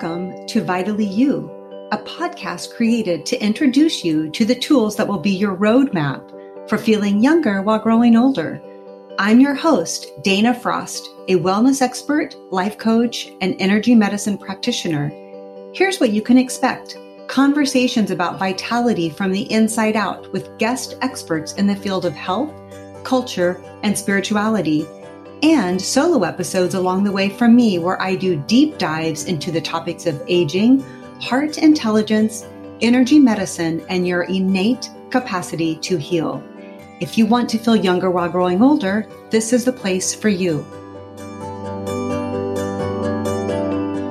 Welcome to Vitally You, a podcast created to introduce you to the tools that will be your roadmap for feeling younger while growing older. I'm your host, Dana Frost, a wellness expert, life coach, and energy medicine practitioner. Here's what you can expect conversations about vitality from the inside out with guest experts in the field of health, culture, and spirituality and solo episodes along the way from me where I do deep dives into the topics of aging, heart intelligence, energy medicine, and your innate capacity to heal. If you want to feel younger while growing older, this is the place for you.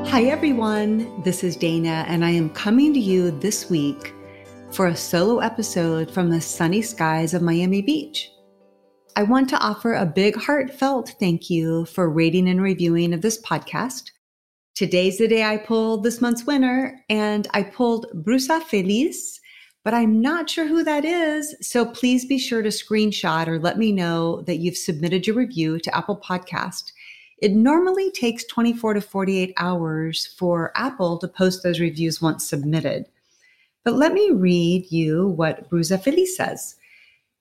Hi, everyone. This is Dana, and I am coming to you this week for a solo episode from the sunny skies of Miami Beach. I want to offer a big heartfelt thank you for rating and reviewing of this podcast. Today's the day I pulled this month's winner, and I pulled Brusa Feliz, but I'm not sure who that is. So please be sure to screenshot or let me know that you've submitted your review to Apple Podcast. It normally takes 24 to 48 hours for Apple to post those reviews once submitted. But let me read you what Brusa Feliz says.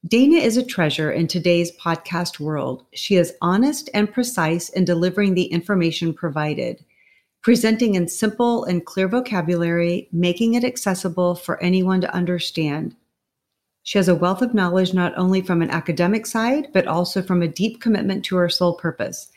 Dana is a treasure in today's podcast world. She is honest and precise in delivering the information provided, presenting in simple and clear vocabulary, making it accessible for anyone to understand. She has a wealth of knowledge not only from an academic side, but also from a deep commitment to her sole purpose.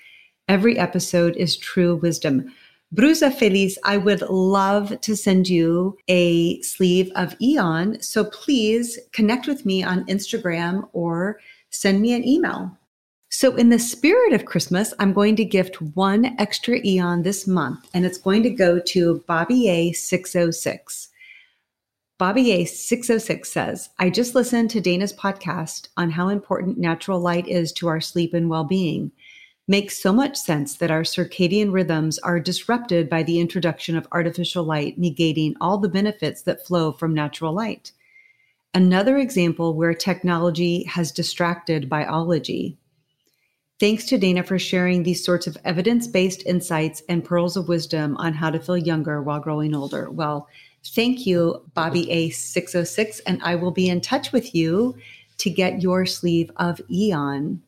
Every episode is true wisdom. Brusa Feliz, I would love to send you a sleeve of Aeon. So please connect with me on Instagram or send me an email. So, in the spirit of Christmas, I'm going to gift one extra Aeon this month, and it's going to go to Bobby A606. Bobby A606 says, I just listened to Dana's podcast on how important natural light is to our sleep and well being makes so much sense that our circadian rhythms are disrupted by the introduction of artificial light, negating all the benefits that flow from natural light. Another example where technology has distracted biology. Thanks to Dana for sharing these sorts of evidence based insights and pearls of wisdom on how to feel younger while growing older. Well, thank you, Bobby A606, and I will be in touch with you to get your sleeve of Aeon.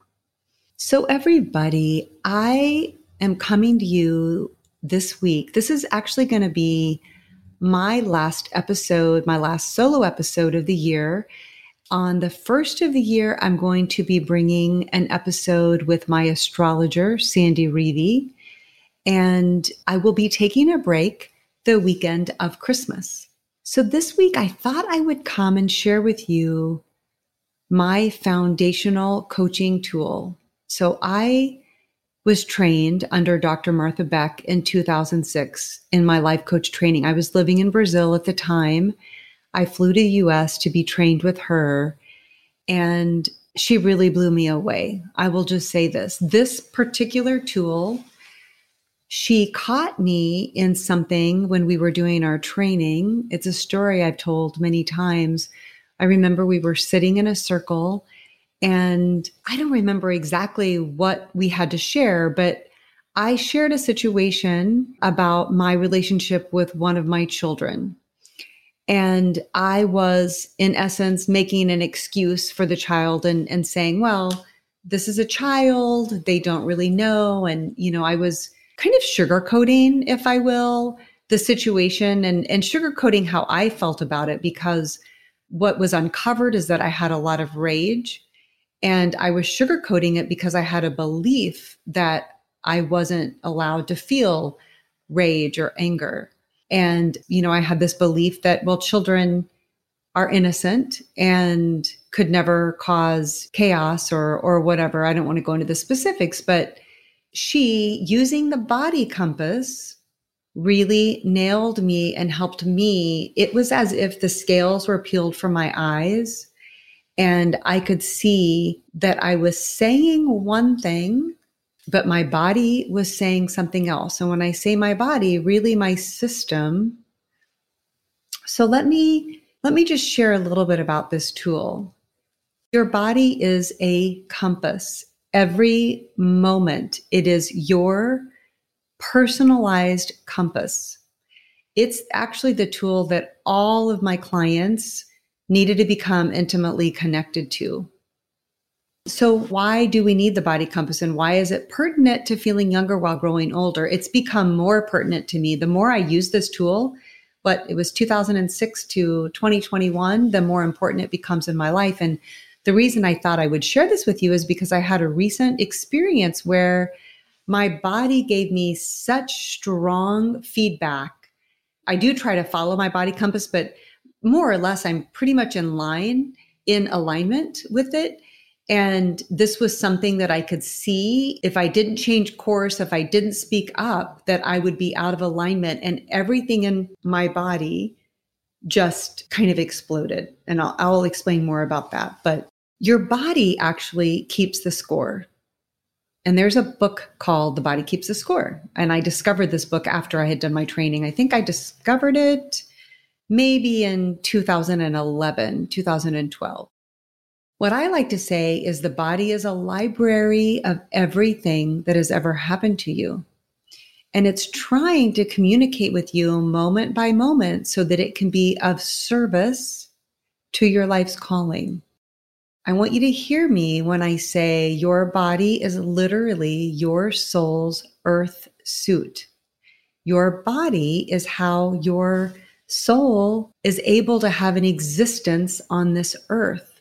So, everybody, I am coming to you this week. This is actually going to be my last episode, my last solo episode of the year. On the first of the year, I'm going to be bringing an episode with my astrologer, Sandy Reevy, and I will be taking a break the weekend of Christmas. So this week, I thought I would come and share with you my foundational coaching tool so I was trained under Dr. Martha Beck in 2006 in my life coach training. I was living in Brazil at the time. I flew to the US to be trained with her, and she really blew me away. I will just say this this particular tool, she caught me in something when we were doing our training. It's a story I've told many times. I remember we were sitting in a circle and I don't remember exactly what we had to share, but I shared a situation about my relationship with one of my children. And I was, in essence, making an excuse for the child and, and saying, well, this is a child. They don't really know. And, you know, I was kind of sugarcoating, if I will, the situation and, and sugarcoating how I felt about it because what was uncovered is that I had a lot of rage and I was sugarcoating it because I had a belief that I wasn't allowed to feel rage or anger. And, you know, I had this belief that, well, children are innocent and could never cause chaos or or whatever. I don't want to go into the specifics, but she using the body compass really nailed me and helped me. It was as if the scales were peeled from my eyes and I could see that I was saying one thing, but my body was saying something else. And when I say my body, really my system. So let me let me just share a little bit about this tool. Your body is a compass. Every moment it is your personalized compass. It's actually the tool that all of my clients needed to become intimately connected to. So, why do we need the body compass and why is it pertinent to feeling younger while growing older? It's become more pertinent to me. The more I use this tool, but it was 2006 to 2021, the more important it becomes in my life. And the reason I thought I would share this with you is because I had a recent experience where my body gave me such strong feedback. I do try to follow my body compass, but more or less, I'm pretty much in line, in alignment with it. And this was something that I could see if I didn't change course, if I didn't speak up, that I would be out of alignment and everything in my body just kind of exploded. And I'll, I'll explain more about that. But your body actually keeps the score. And there's a book called The Body Keeps the Score. And I discovered this book after I had done my training. I think I discovered it maybe in 2011, 2012. What I like to say is the body is a library of everything that has ever happened to you. And it's trying to communicate with you moment by moment so that it can be of service to your life's calling. I want you to hear me when I say your body is literally your soul's earth suit. Your body is how your soul is able to have an existence on this earth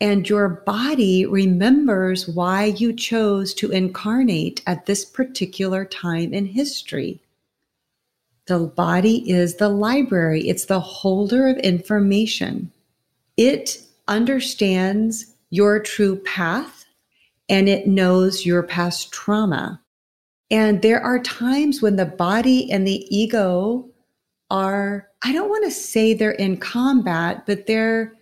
and your body remembers why you chose to incarnate at this particular time in history. The body is the library, it's the holder of information. It understands your true path and it knows your past trauma. And there are times when the body and the ego are, I don't want to say they're in combat, but they're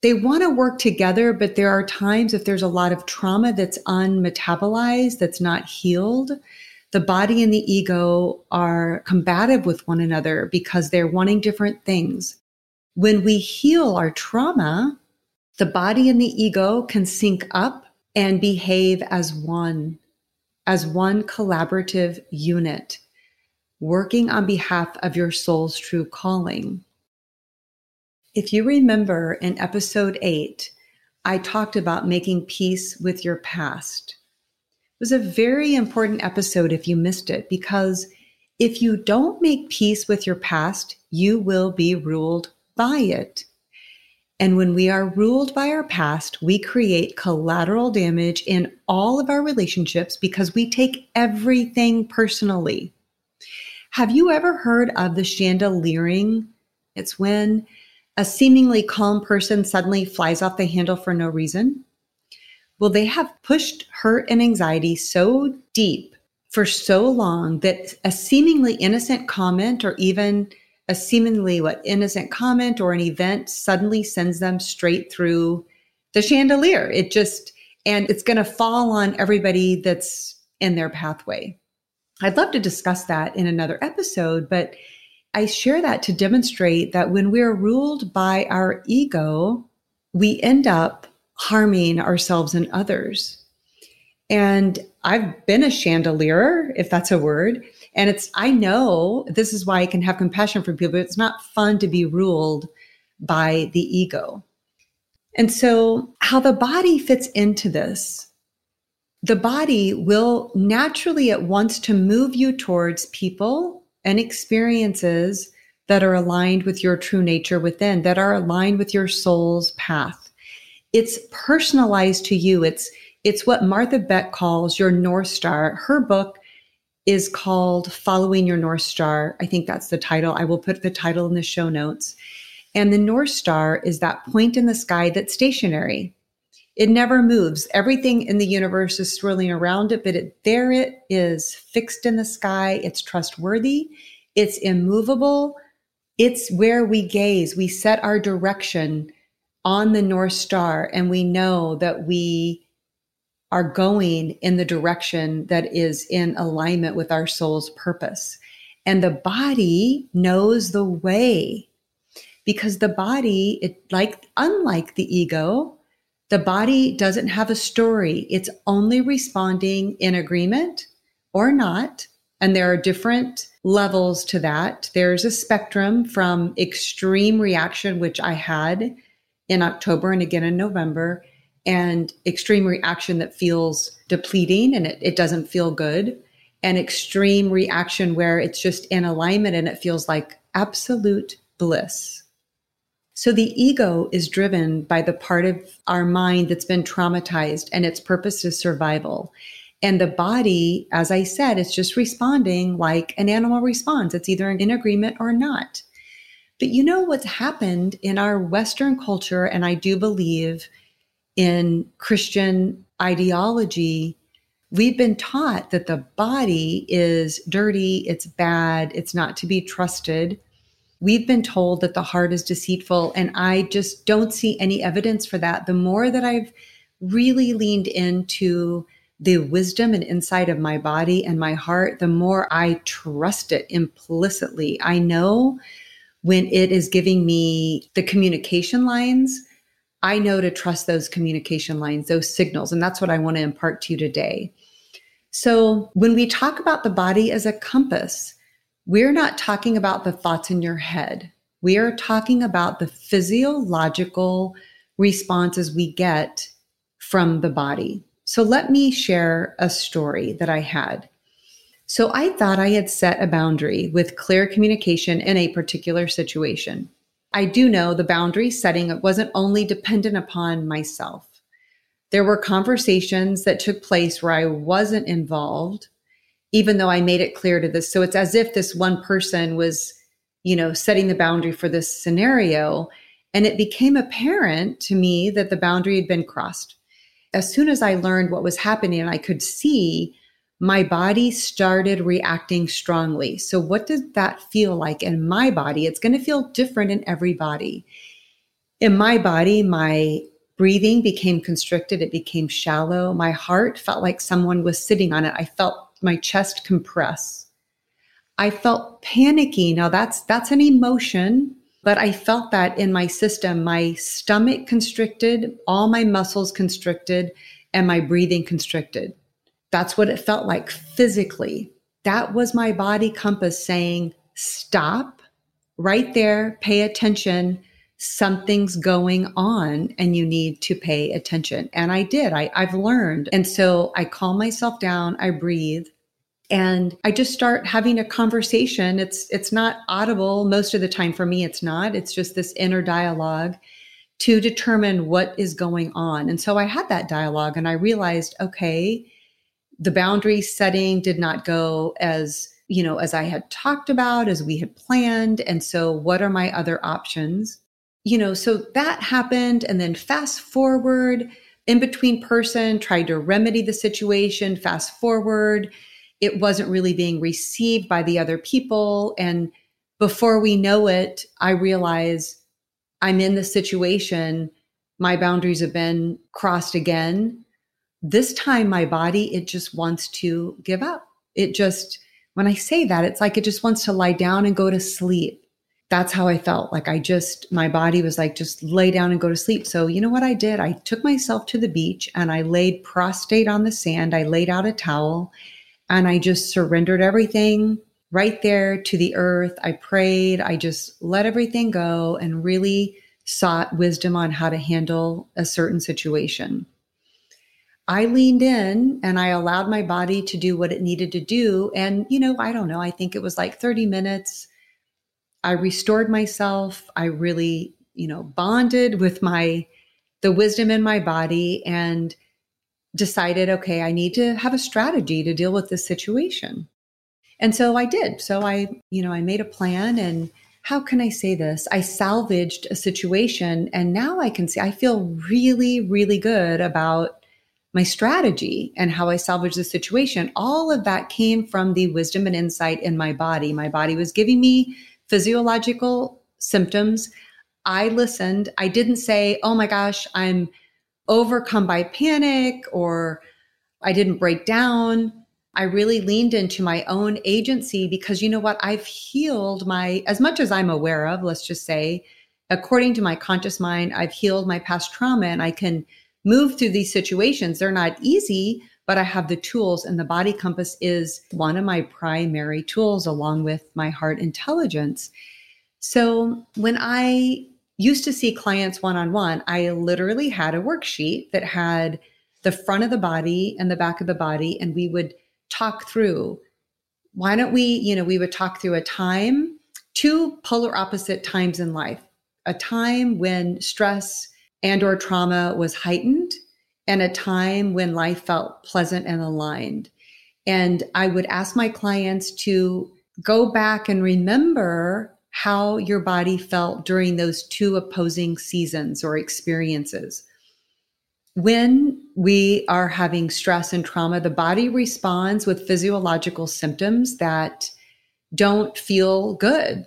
they want to work together, but there are times if there's a lot of trauma that's unmetabolized, that's not healed, the body and the ego are combative with one another because they're wanting different things. When we heal our trauma, the body and the ego can sync up and behave as one, as one collaborative unit, working on behalf of your soul's true calling. If you remember in episode eight, I talked about making peace with your past. It was a very important episode if you missed it, because if you don't make peace with your past, you will be ruled by it. And when we are ruled by our past, we create collateral damage in all of our relationships because we take everything personally. Have you ever heard of the chandeliering? It's when a seemingly calm person suddenly flies off the handle for no reason? Well, they have pushed hurt and anxiety so deep for so long that a seemingly innocent comment or even a seemingly what innocent comment or an event suddenly sends them straight through the chandelier. It just and it's going to fall on everybody that's in their pathway. I'd love to discuss that in another episode, but I share that to demonstrate that when we're ruled by our ego, we end up harming ourselves and others. And I've been a chandelier, if that's a word. And it's, I know this is why I can have compassion for people, but it's not fun to be ruled by the ego. And so, how the body fits into this the body will naturally at once to move you towards people and experiences that are aligned with your true nature within, that are aligned with your soul's path. It's personalized to you. It's it's what Martha Beck calls your North Star. Her book is called Following Your North Star. I think that's the title. I will put the title in the show notes. And the North Star is that point in the sky that's stationary. It never moves. Everything in the universe is swirling around it, but it, there it is, fixed in the sky. It's trustworthy. It's immovable. It's where we gaze. We set our direction on the North Star, and we know that we are going in the direction that is in alignment with our soul's purpose. And the body knows the way because the body, it like unlike the ego, the body doesn't have a story. It's only responding in agreement or not. And there are different levels to that. There's a spectrum from extreme reaction, which I had in October and again in November, and extreme reaction that feels depleting and it, it doesn't feel good, and extreme reaction where it's just in alignment and it feels like absolute bliss. So the ego is driven by the part of our mind that's been traumatized and its purpose is survival. And the body, as I said, it's just responding like an animal responds. It's either in agreement or not. But you know what's happened in our Western culture, and I do believe in Christian ideology, we've been taught that the body is dirty, it's bad, it's not to be trusted. We've been told that the heart is deceitful, and I just don't see any evidence for that. The more that I've really leaned into the wisdom and insight of my body and my heart, the more I trust it implicitly. I know when it is giving me the communication lines, I know to trust those communication lines, those signals. And that's what I want to impart to you today. So, when we talk about the body as a compass, we're not talking about the thoughts in your head. We are talking about the physiological responses we get from the body. So let me share a story that I had. So I thought I had set a boundary with clear communication in a particular situation. I do know the boundary setting wasn't only dependent upon myself. There were conversations that took place where I wasn't involved, even though I made it clear to this. So it's as if this one person was, you know, setting the boundary for this scenario. And it became apparent to me that the boundary had been crossed as soon as I learned what was happening and I could see, my body started reacting strongly. So, what does that feel like in my body? It's going to feel different in every body. In my body, my breathing became constricted, it became shallow. My heart felt like someone was sitting on it. I felt my chest compress. I felt panicky. Now that's that's an emotion but I felt that in my system, my stomach constricted, all my muscles constricted, and my breathing constricted. That's what it felt like physically. That was my body compass saying, stop right there, pay attention. Something's going on and you need to pay attention. And I did. I, I've learned. And so I calm myself down, I breathe, and i just start having a conversation. It's it's not audible most of the time. For me it's not. It's just this inner dialogue to determine what is going on. And so i had that dialogue and i realized okay the boundary setting did not go as you know as i had talked about as we had planned. And so what are my other options you know so that happened and then fast forward in between person tried to remedy the situation fast forward it wasn't really being received by the other people. And before we know it, I realize I'm in the situation. My boundaries have been crossed again. This time, my body, it just wants to give up. It just, when I say that, it's like it just wants to lie down and go to sleep. That's how I felt. Like I just, my body was like, just lay down and go to sleep. So, you know what I did? I took myself to the beach and I laid prostrate on the sand. I laid out a towel and I just surrendered everything right there to the earth. I prayed. I just let everything go and really sought wisdom on how to handle a certain situation. I leaned in and I allowed my body to do what it needed to do. And, you know, I don't know, I think it was like 30 minutes. I restored myself. I really, you know, bonded with my, the wisdom in my body and decided, okay, I need to have a strategy to deal with this situation. And so I did. So I, you know, I made a plan and how can I say this? I salvaged a situation and now I can see I feel really, really good about my strategy and how I salvaged the situation. All of that came from the wisdom and insight in my body. My body was giving me physiological symptoms. I listened. I didn't say, oh my gosh, I'm overcome by panic or I didn't break down. I really leaned into my own agency because you know what? I've healed my, as much as I'm aware of, let's just say, according to my conscious mind, I've healed my past trauma and I can move through these situations. They're not easy, but I have the tools, and the body compass is one of my primary tools along with my heart intelligence. So when I used to see clients one on one, I literally had a worksheet that had the front of the body and the back of the body, and we would talk through why don't we, you know, we would talk through a time, two polar opposite times in life, a time when stress and or trauma was heightened and a time when life felt pleasant and aligned. And I would ask my clients to go back and remember how your body felt during those two opposing seasons or experiences. When we are having stress and trauma, the body responds with physiological symptoms that don't feel good.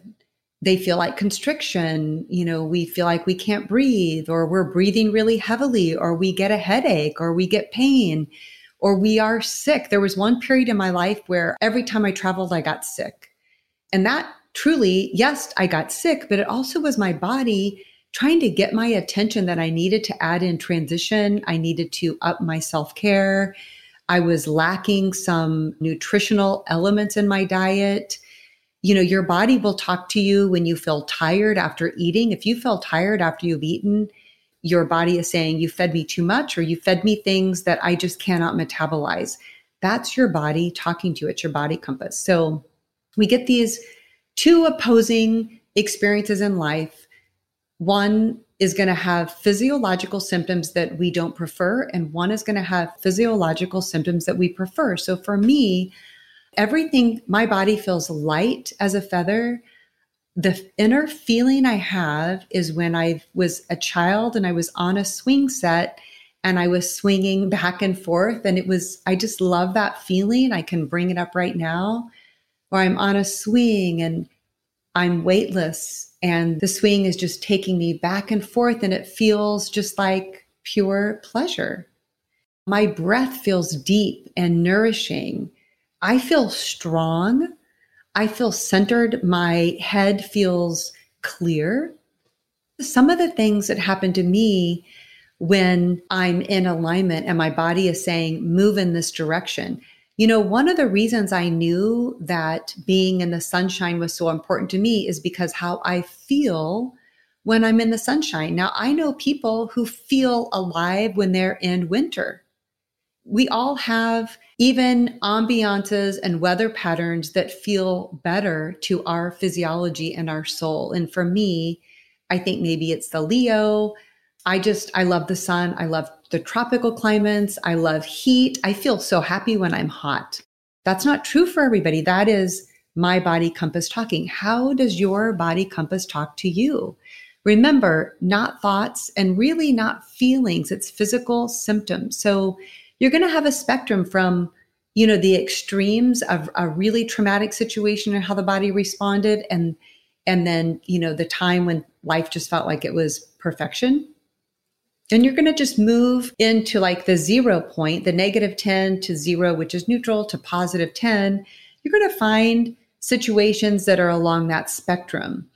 They feel like constriction. You know, we feel like we can't breathe, or we're breathing really heavily, or we get a headache, or we get pain, or we are sick. There was one period in my life where every time I traveled, I got sick. And that truly, yes, I got sick, but it also was my body trying to get my attention that I needed to add in transition. I needed to up my self care. I was lacking some nutritional elements in my diet. You know, your body will talk to you when you feel tired after eating. If you feel tired after you've eaten, your body is saying, You fed me too much, or you fed me things that I just cannot metabolize. That's your body talking to you. It's your body compass. So we get these two opposing experiences in life. One is going to have physiological symptoms that we don't prefer, and one is going to have physiological symptoms that we prefer. So for me, everything, my body feels light as a feather. The inner feeling I have is when I was a child and I was on a swing set and I was swinging back and forth. And it was, I just love that feeling. I can bring it up right now or I'm on a swing and I'm weightless and the swing is just taking me back and forth and it feels just like pure pleasure. My breath feels deep and nourishing. I feel strong. I feel centered. My head feels clear. Some of the things that happen to me when I'm in alignment and my body is saying, move in this direction. You know, one of the reasons I knew that being in the sunshine was so important to me is because how I feel when I'm in the sunshine. Now, I know people who feel alive when they're in winter. We all have even ambiances and weather patterns that feel better to our physiology and our soul. And for me, I think maybe it's the Leo. I just, I love the sun. I love the tropical climates. I love heat. I feel so happy when I'm hot. That's not true for everybody. That is my body compass talking. How does your body compass talk to you? Remember, not thoughts and really not feelings, it's physical symptoms. So you're going to have a spectrum from you know the extremes of a really traumatic situation and how the body responded and and then you know the time when life just felt like it was perfection and you're going to just move into like the zero point, the negative 10 to zero, which is neutral, to positive 10. You're going to find situations that are along that spectrum.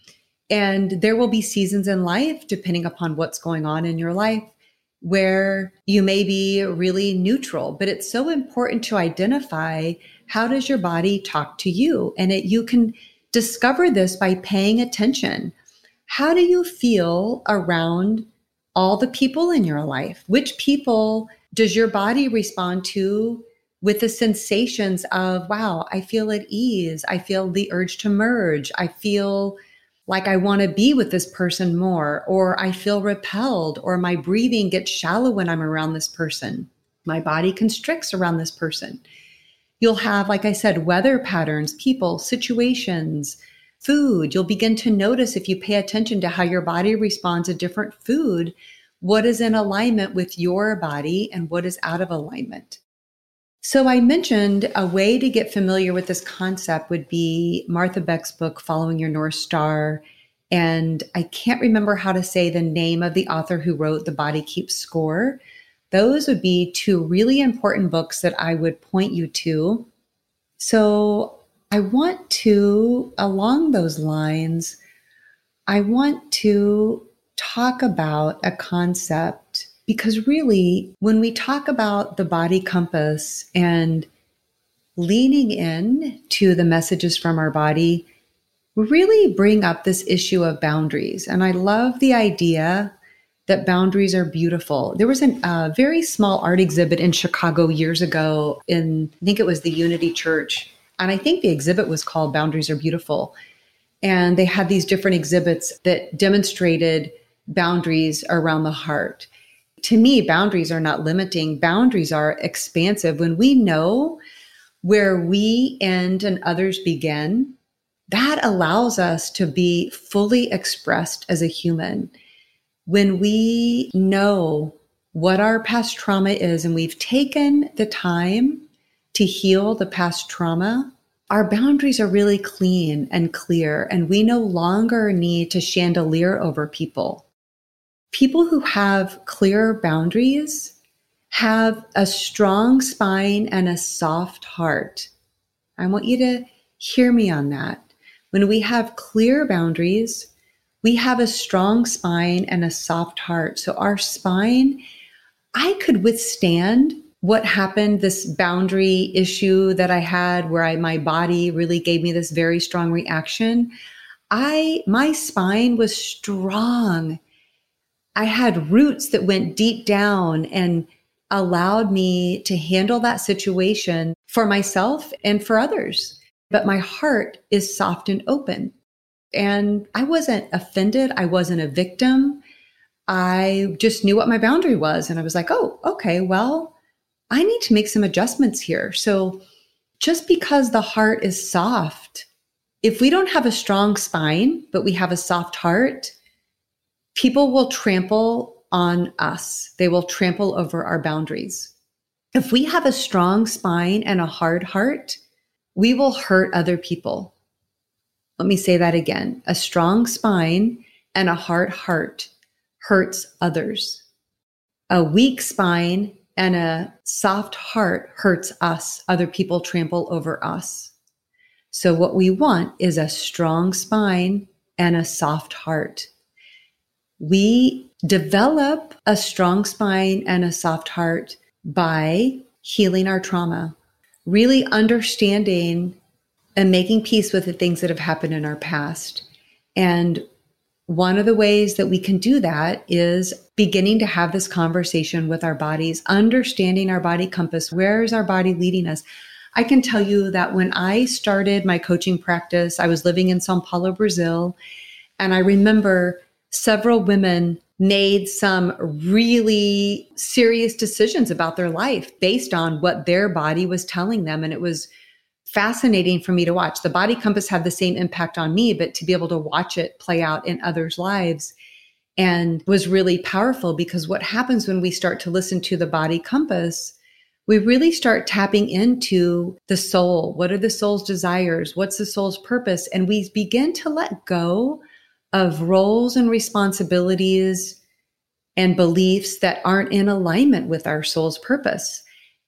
And there will be seasons in life, depending upon what's going on in your life, where you may be really neutral. But it's so important to identify how does your body talk to you? And it, you can discover this by paying attention. How do you feel around all the people in your life. Which people does your body respond to with the sensations of, wow, I feel at ease. I feel the urge to merge. I feel like I want to be with this person more, or I feel repelled, or my breathing gets shallow when I'm around this person. My body constricts around this person. You'll have, like I said, weather patterns, people, situations, food. You'll begin to notice if you pay attention to how your body responds to different food, what is in alignment with your body and what is out of alignment. So, I mentioned a way to get familiar with this concept would be Martha Beck's book, Following Your North Star. And I can't remember how to say the name of the author who wrote The Body Keeps Score. Those would be two really important books that I would point you to. So, I want to, along those lines, I want to talk about a concept Because really, when we talk about the body compass and leaning in to the messages from our body, we really bring up this issue of boundaries. And I love the idea that boundaries are beautiful. There was a uh, very small art exhibit in Chicago years ago in, I think it was the Unity Church. And I think the exhibit was called Boundaries Are Beautiful. And they had these different exhibits that demonstrated boundaries around the heart. To me, boundaries are not limiting, boundaries are expansive. When we know where we end and others begin, that allows us to be fully expressed as a human. When we know what our past trauma is and we've taken the time to heal the past trauma, our boundaries are really clean and clear, and we no longer need to chandelier over people. People who have clear boundaries have a strong spine and a soft heart. I want you to hear me on that. When we have clear boundaries, we have a strong spine and a soft heart. So our spine, I could withstand what happened, this boundary issue that I had where I, my body really gave me this very strong reaction. I, my spine was strong. I had roots that went deep down and allowed me to handle that situation for myself and for others. But my heart is soft and open. And I wasn't offended. I wasn't a victim. I just knew what my boundary was. And I was like, oh, okay, well, I need to make some adjustments here. So just because the heart is soft, if we don't have a strong spine, but we have a soft heart, people will trample on us. They will trample over our boundaries. If we have a strong spine and a hard heart, we will hurt other people. Let me say that again. A strong spine and a hard heart hurts others. A weak spine and a soft heart hurts us. Other people trample over us. So, what we want is a strong spine and a soft heart. We develop a strong spine and a soft heart by healing our trauma, really understanding and making peace with the things that have happened in our past. And one of the ways that we can do that is beginning to have this conversation with our bodies, understanding our body compass. Where is our body leading us? I can tell you that when I started my coaching practice, I was living in Sao Paulo, Brazil. And I remember several women made some really serious decisions about their life based on what their body was telling them. And it was fascinating for me to watch. The body compass had the same impact on me, but to be able to watch it play out in others' lives and was really powerful because what happens when we start to listen to the body compass, we really start tapping into the soul. What are the soul's desires? What's the soul's purpose? And we begin to let go of roles and responsibilities and beliefs that aren't in alignment with our soul's purpose.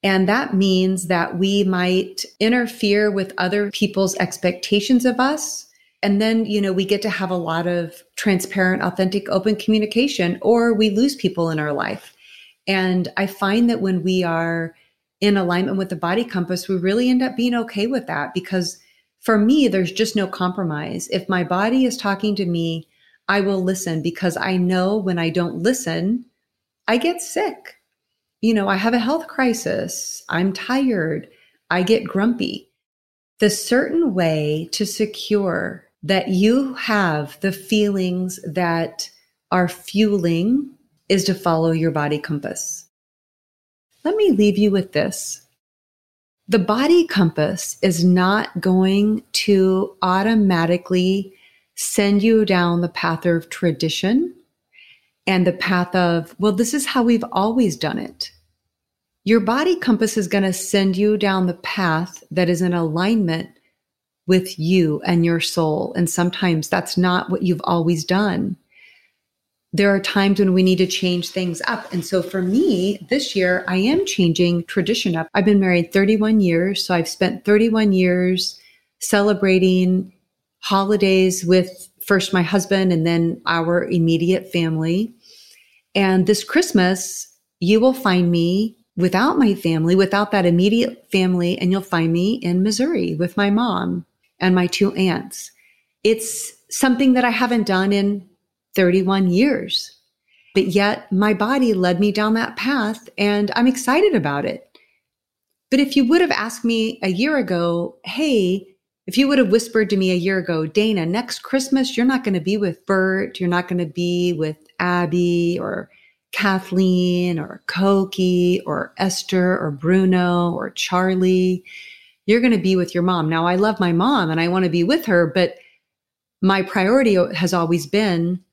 And that means that we might interfere with other people's expectations of us. And then, you know, we get to have a lot of transparent, authentic, open communication, or we lose people in our life. And I find that when we are in alignment with the body compass, we really end up being okay with that because for me, there's just no compromise. If my body is talking to me, I will listen because I know when I don't listen, I get sick you know, I have a health crisis, I'm tired, I get grumpy. The certain way to secure that you have the feelings that are fueling is to follow your body compass. Let me leave you with this. The body compass is not going to automatically send you down the path of tradition and the path of, well, this is how we've always done it. Your body compass is going to send you down the path that is in alignment with you and your soul. And sometimes that's not what you've always done. There are times when we need to change things up. And so for me, this year, I am changing tradition up. I've been married 31 years. So I've spent 31 years celebrating holidays with first my husband and then our immediate family. And this Christmas, you will find me without my family, without that immediate family, and you'll find me in Missouri with my mom and my two aunts. It's something that I haven't done in 31 years. But yet my body led me down that path and I'm excited about it. But if you would have asked me a year ago, hey, if you would have whispered to me a year ago, Dana, next Christmas, you're not going to be with Bert, you're not going to be with Abby or Kathleen or Koki or Esther or Bruno or Charlie. You're going to be with your mom. Now, I love my mom and I want to be with her, but my priority has always been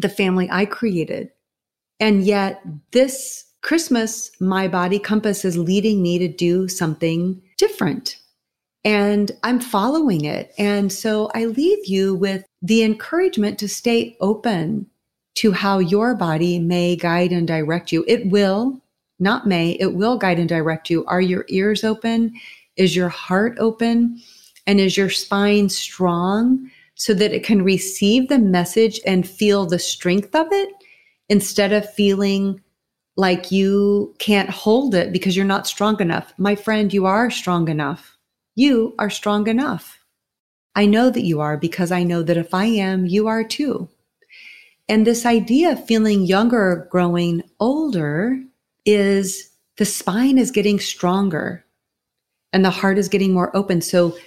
the family I created. And yet, this Christmas, my body compass is leading me to do something different. And I'm following it. And so I leave you with the encouragement to stay open to how your body may guide and direct you. It will, not may, it will guide and direct you. Are your ears open? Is your heart open? And is your spine strong so that it can receive the message and feel the strength of it instead of feeling like you can't hold it because you're not strong enough? My friend, you are strong enough. You are strong enough. I know that you are because I know that if I am, you are too. And this idea of feeling younger, growing older is the spine is getting stronger and the heart is getting more open. So,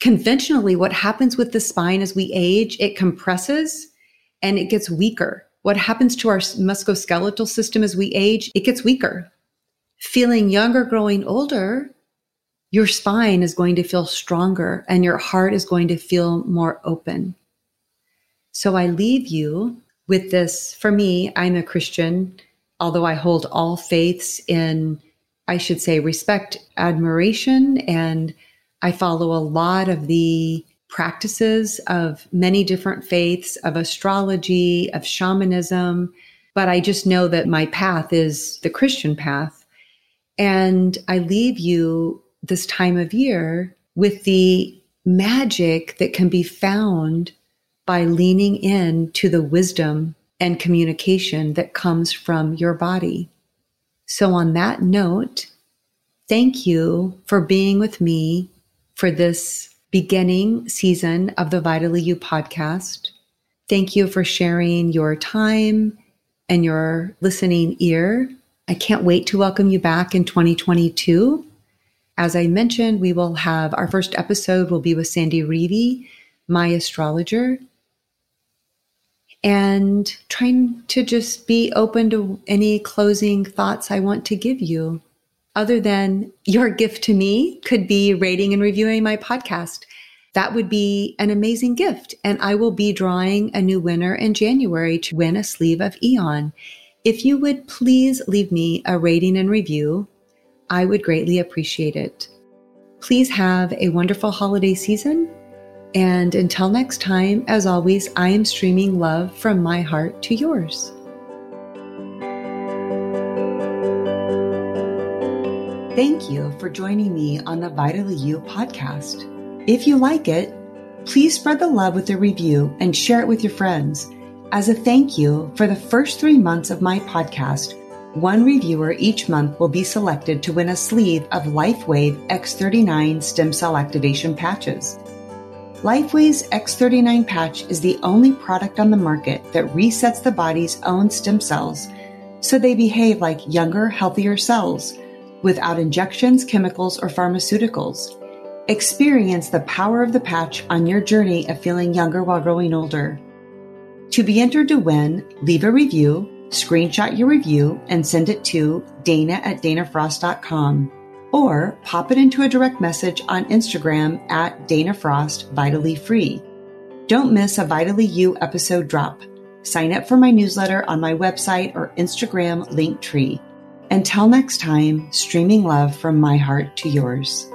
conventionally, what happens with the spine as we age, it compresses and it gets weaker. What happens to our musculoskeletal system as we age, it gets weaker. Feeling younger, growing older, your spine is going to feel stronger and your heart is going to feel more open. So I leave you with this, for me, I'm a Christian, although I hold all faiths in, I should say, respect, admiration, and I follow a lot of the practices of many different faiths, of astrology, of shamanism. But I just know that my path is the Christian path. And I leave you this time of year with the magic that can be found by leaning in to the wisdom and communication that comes from your body. So, on that note, thank you for being with me for this beginning season of the Vitally You podcast. Thank you for sharing your time and your listening ear. I can't wait to welcome you back in 2022. As I mentioned, we will have our first episode will be with Sandy Reedy, my astrologer, and trying to just be open to any closing thoughts I want to give you. Other than your gift to me could be rating and reviewing my podcast. That would be an amazing gift. And I will be drawing a new winner in January to win a sleeve of Aeon. If you would please leave me a rating and review, I would greatly appreciate it. Please have a wonderful holiday season and until next time, as always, I am streaming love from my heart to yours. Thank you for joining me on the Vitally You podcast. If you like it, please spread the love with a review and share it with your friends. As a thank you for the first three months of my podcast, one reviewer each month will be selected to win a sleeve of LifeWave X39 stem cell activation patches. LifeWave's X39 patch is the only product on the market that resets the body's own stem cells so they behave like younger, healthier cells without injections, chemicals, or pharmaceuticals. Experience the power of the patch on your journey of feeling younger while growing older. To be entered to win, leave a review, screenshot your review, and send it to dana at danafrost.com or pop it into a direct message on Instagram at Dana Frost Vitally Free. Don't miss a Vitally You episode drop. Sign up for my newsletter on my website or Instagram link tree. Until next time, streaming love from my heart to yours.